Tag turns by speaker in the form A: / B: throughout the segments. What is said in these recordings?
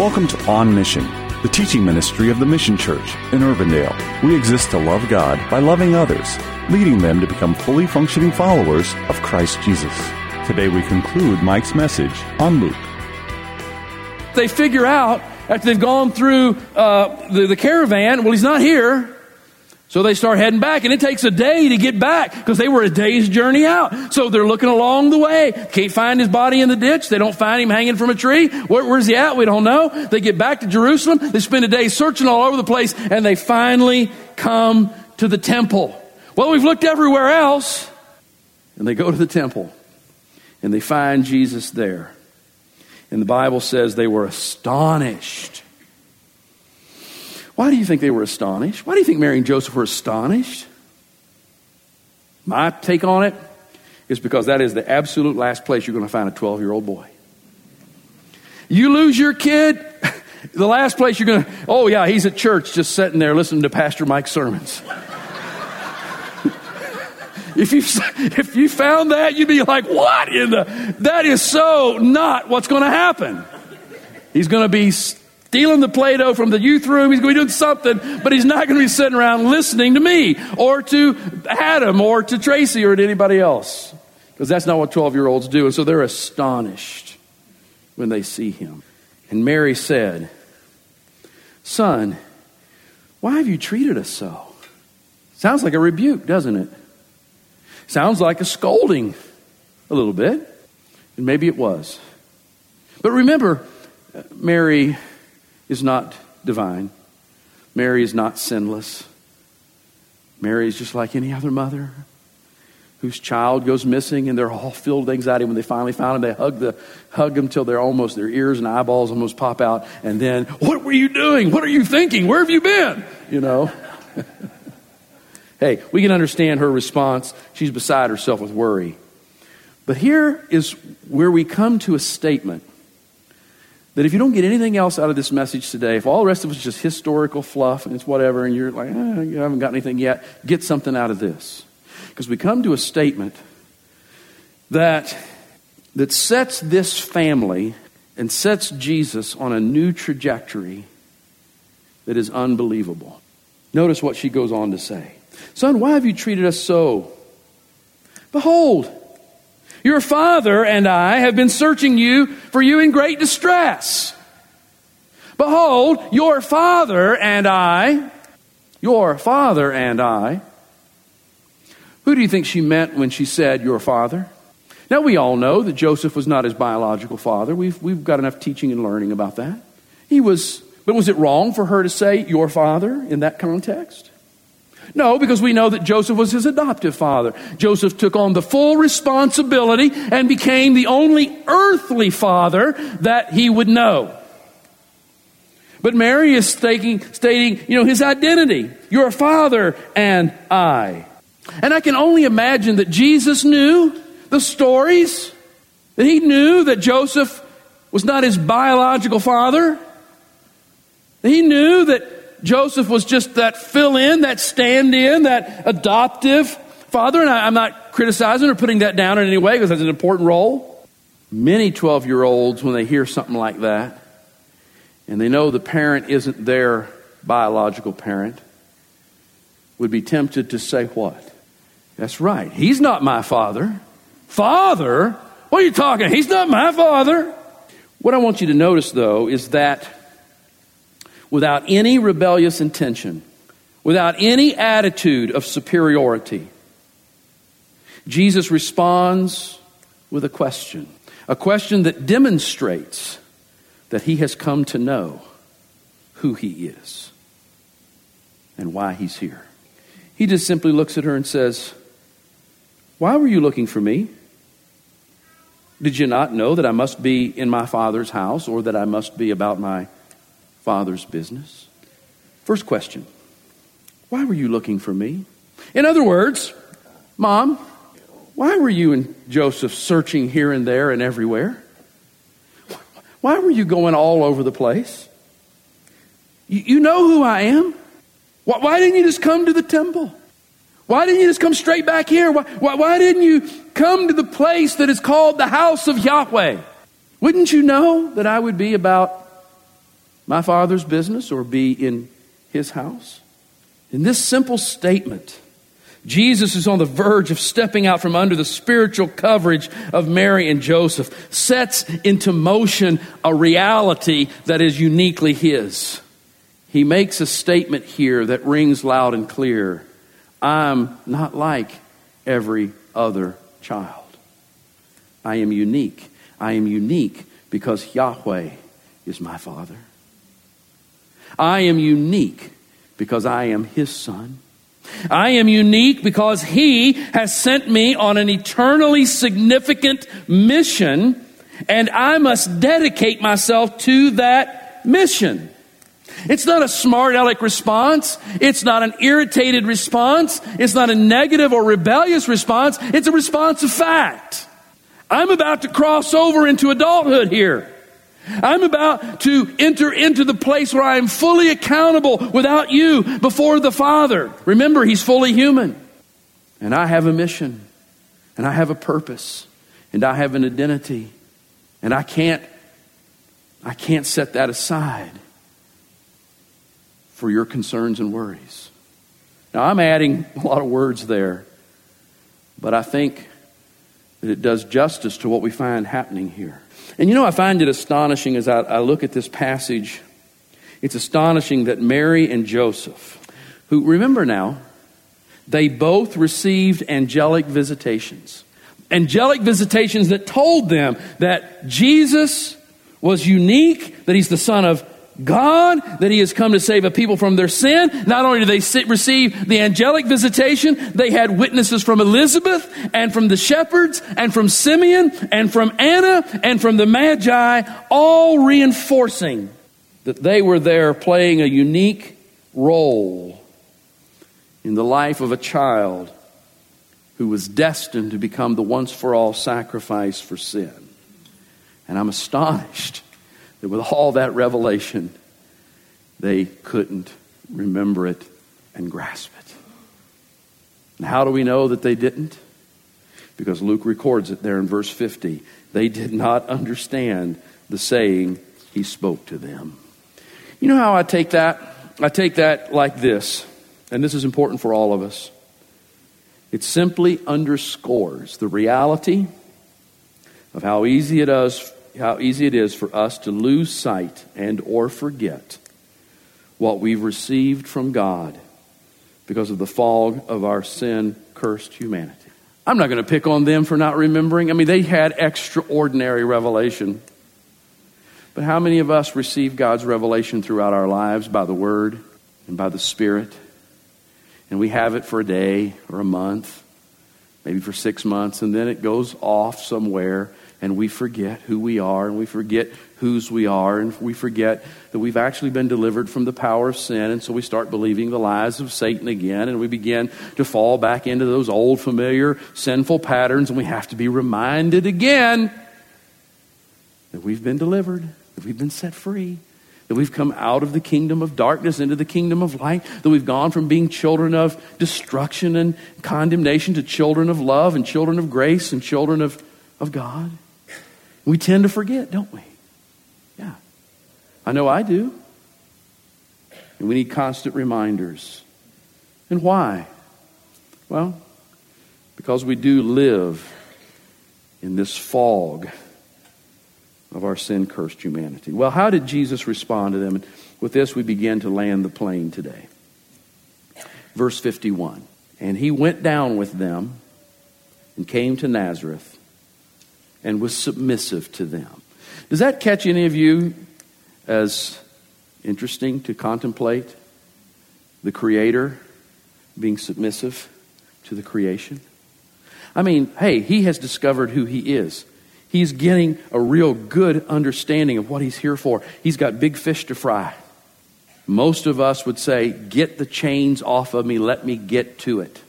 A: Welcome to On Mission, the teaching ministry of the Mission Church in Urbandale. We exist to love God by loving others, leading them to become fully functioning followers of Christ Jesus. Today we conclude Mike's message on Luke.
B: They figure out after they've gone through uh, the, the caravan, well, he's not here. So they start heading back, and it takes a day to get back because they were a day's journey out. So they're looking along the way. Can't find his body in the ditch. They don't find him hanging from a tree. Where, where's he at? We don't know. They get back to Jerusalem. They spend a day searching all over the place, and they finally come to the temple. Well, we've looked everywhere else. And they go to the temple, and they find Jesus there. And the Bible says they were astonished. Why do you think they were astonished? Why do you think Mary and Joseph were astonished? My take on it is because that is the absolute last place you're going to find a 12 year old boy. You lose your kid, the last place you're going to, oh yeah, he's at church just sitting there listening to Pastor Mike's sermons. if you if you found that, you'd be like, "What in the? That is so not what's going to happen." He's going to be stealing the Play-Doh from the youth room. He's going to be doing something, but he's not going to be sitting around listening to me or to Adam or to Tracy or to anybody else, because that's not what twelve-year-olds do. And so they're astonished when they see him. And Mary said, "Son, why have you treated us so?" Sounds like a rebuke, doesn't it? Sounds like a scolding a little bit. And maybe it was. But remember, uh, Mary is not divine. Mary is not sinless. Mary is just like any other mother whose child goes missing and they're all filled with anxiety when they finally found him. They hug, the, hug them till they're almost, their ears and eyeballs almost pop out. And then, what were you doing? What are you thinking? Where have you been? You know? Hey, we can understand her response. She's beside herself with worry. But here is where we come to a statement that if you don't get anything else out of this message today, if all the rest of it is just historical fluff and it's whatever, and you're like, eh, you haven't got anything yet, get something out of this. Because we come to a statement that, that sets this family and sets Jesus on a new trajectory that is unbelievable. Notice what she goes on to say. Son, why have you treated us so? Behold, your father and I have been searching you for you in great distress. Behold, your father and I, your father and I. Who do you think she meant when she said your father? Now, we all know that Joseph was not his biological father. We've, we've got enough teaching and learning about that. He was, but was it wrong for her to say your father in that context? No, because we know that Joseph was his adoptive father. Joseph took on the full responsibility and became the only earthly father that he would know. But Mary is stating, stating, you know, his identity. Your father and I. And I can only imagine that Jesus knew the stories, that he knew that Joseph was not his biological father. He knew that Joseph was just that fill in, that stand in, that adoptive father. And I, am not criticizing or putting that down in any way because that's an important role. Many 12 year olds, when they hear something like that, and they know the parent isn't their biological parent, would be tempted to say, What? That's right. He's not my father. Father? What are you talking? He's not my father. What I want you to notice, though, is that without any rebellious intention, without any attitude of superiority, Jesus responds with a question. A question that demonstrates that he has come to know who he is and why he's here. He just simply looks at her and says, Why were you looking for me? Did you not know that I must be in my Father's house or that I must be about my Father's business? First question Why were you looking for me? In other words, Mom, why were you and Joseph searching here and there and everywhere? Why were you going all over the place? You, you know who I am? Why, why, didn't you just come to the temple? Why didn't you just come straight back here? Why, why, why didn't you come to the place that is called the house of Yahweh? Wouldn't you know that I would be about my Father's business or be in his house? In this simple statement, Jesus is on the verge of stepping out from under the spiritual coverage of Mary and Joseph, sets into motion a reality that is uniquely his. He makes a statement here that rings loud and clear I'm not like every other child. I am unique. I am unique because Yahweh is my Father. I am unique because I am His Son. I am unique because He has sent me on an eternally significant mission, and I must dedicate myself to that mission. It's not a smart aleck response. It's not an irritated response. It's not a negative or rebellious response. It's a response of fact. I'm about to cross over into adulthood here. I'm about to enter into the place where I am fully accountable without you before the Father. Remember, He's fully human. And I have a mission. And I have a purpose. And I have an identity. And I can't, I can't set that aside for your concerns and worries. Now, I'm adding a lot of words there, but I think that it does justice to what we find happening here. And you know, I find it astonishing as I, I look at this passage. It's astonishing that Mary and Joseph, who, remember now, they both received angelic visitations. Angelic visitations that told them that Jesus was unique, that he's the Son of God, that He has come to save a people from their sin. Not only did they sit, receive the angelic visitation, they had witnesses from Elizabeth and from the shepherds and from Simeon and from Anna and from the Magi, all reinforcing that they were there playing a unique role in the life of a child who was destined to become the once for all sacrifice for sin. And I'm astonished that with all that revelation, they couldn't remember it and grasp it. And how do we know that they didn't? Because Luke records it there in verse 50. They did not understand the saying he spoke to them. You know how I take that? I take that like this, and this is important for all of us. It simply underscores the reality of how easy it is how easy it is for us to lose sight and or forget what we've received from God because of the fog of our sin cursed humanity. I'm not going to pick on them for not remembering. I mean, they had extraordinary revelation. But how many of us receive God's revelation throughout our lives by the Word and by the Spirit? And we have it for a day or a month, maybe for six months, and then it goes off somewhere and we forget who we are and we forget whose we are and we forget that we've actually been delivered from the power of sin and so we start believing the lies of Satan again and we begin to fall back into those old familiar sinful patterns and we have to be reminded again that we've been delivered, that we've been set free. That we've come out of the kingdom of darkness into the kingdom of light, that we've gone from being children of destruction and condemnation to children of love and children of grace and children of, of God. We tend to forget, don't we? Yeah. I know I do. And we need constant reminders. And why? Well, because we do live in this fog of our sin cursed humanity. Well, how did Jesus respond to them? And with this, we begin to land the plane today. Verse 51 And he went down with them and came to Nazareth and was submissive to them. Does that catch any of you as interesting to contemplate? The Creator being submissive to the creation? I mean, hey, he has discovered who he is. He's getting a real good understanding of what he's here for. He's got big fish to fry. Most of us would say, Get the chains off of me, let me get to it.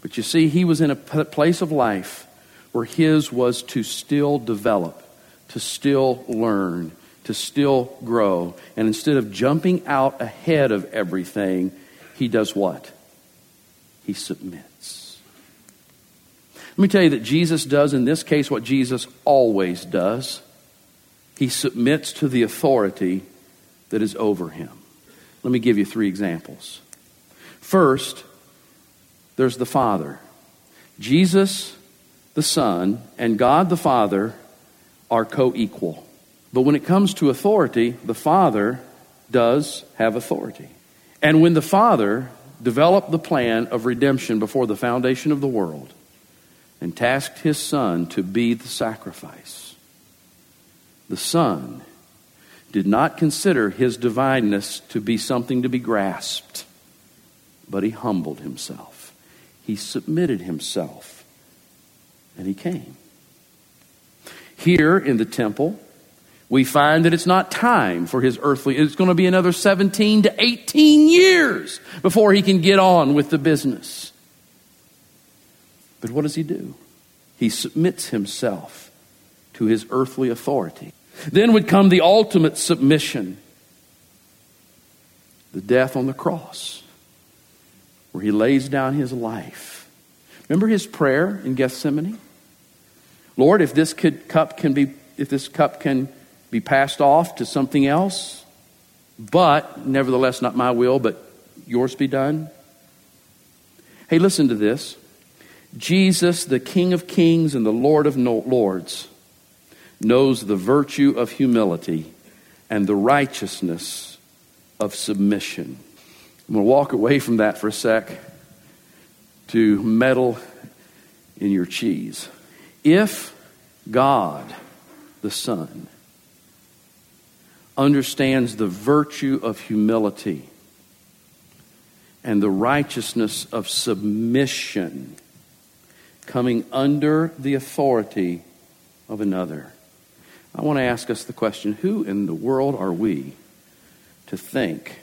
B: But you see, he was in a place of life where his was to still develop, to still learn, to still grow. And instead of jumping out ahead of everything, he does what? He submits. Let me tell you that Jesus does in this case what Jesus always does. He submits to the authority that is over him. Let me give you three examples. First, there's the Father. Jesus, the Son, and God the Father are co equal. But when it comes to authority, the Father does have authority. And when the Father developed the plan of redemption before the foundation of the world and tasked his Son to be the sacrifice, the Son did not consider his divineness to be something to be grasped, but he humbled himself. He submitted himself, and he came. Here in the temple, we find that it's not time for his earthly, it's going to be another 17 to 18 years before he can get on with the business. But what does he do? He submits himself to his earthly authority. Then would come the ultimate submission the death on the cross, where he lays down his life. Remember his prayer in Gethsemane? Lord, if this could, cup can be, if this cup can be passed off to something else, but nevertheless, not my will, but yours be done. Hey, listen to this. Jesus, the King of Kings and the Lord of Lords, knows the virtue of humility and the righteousness of submission. I'm going to walk away from that for a sec to meddle in your cheese. If God, the Son, understands the virtue of humility and the righteousness of submission, coming under the authority of another. I want to ask us the question who in the world are we to think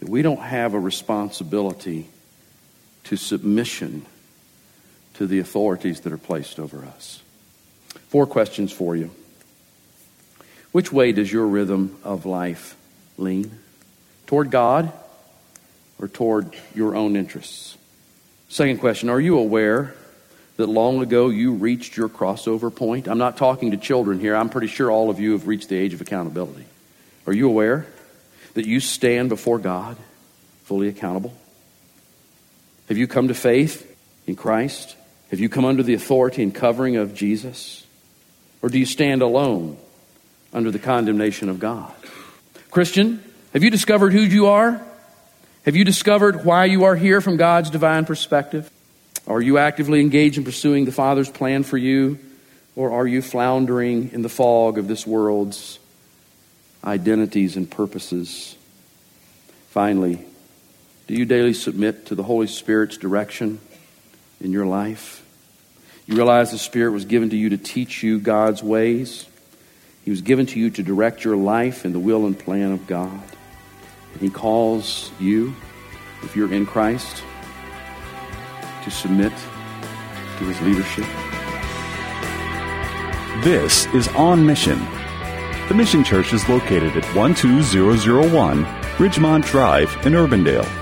B: that we don't have a responsibility to submission to the authorities that are placed over us? Four questions for you. Which way does your rhythm of life lean? Toward God or toward your own interests? Second question Are you aware that long ago you reached your crossover point? I'm not talking to children here. I'm pretty sure all of you have reached the age of accountability. Are you aware that you stand before God fully accountable? Have you come to faith in Christ? Have you come under the authority and covering of Jesus? Or do you stand alone under the condemnation of God. Christian, have you discovered who you are? Have you discovered why you are here from God's divine perspective? Are you actively engaged in pursuing the Father's plan for you? Or are you floundering in the fog of this world's identities and purposes? Finally, do you daily submit to the Holy Spirit's direction in your life? You realize the Spirit was given to you to teach you God's ways. He was given to you to direct your life in the will and plan of God. And He calls you, if you're in Christ, to submit to His leadership.
A: This is On Mission. The Mission Church is located at 12001 Ridgemont Drive in Urbandale.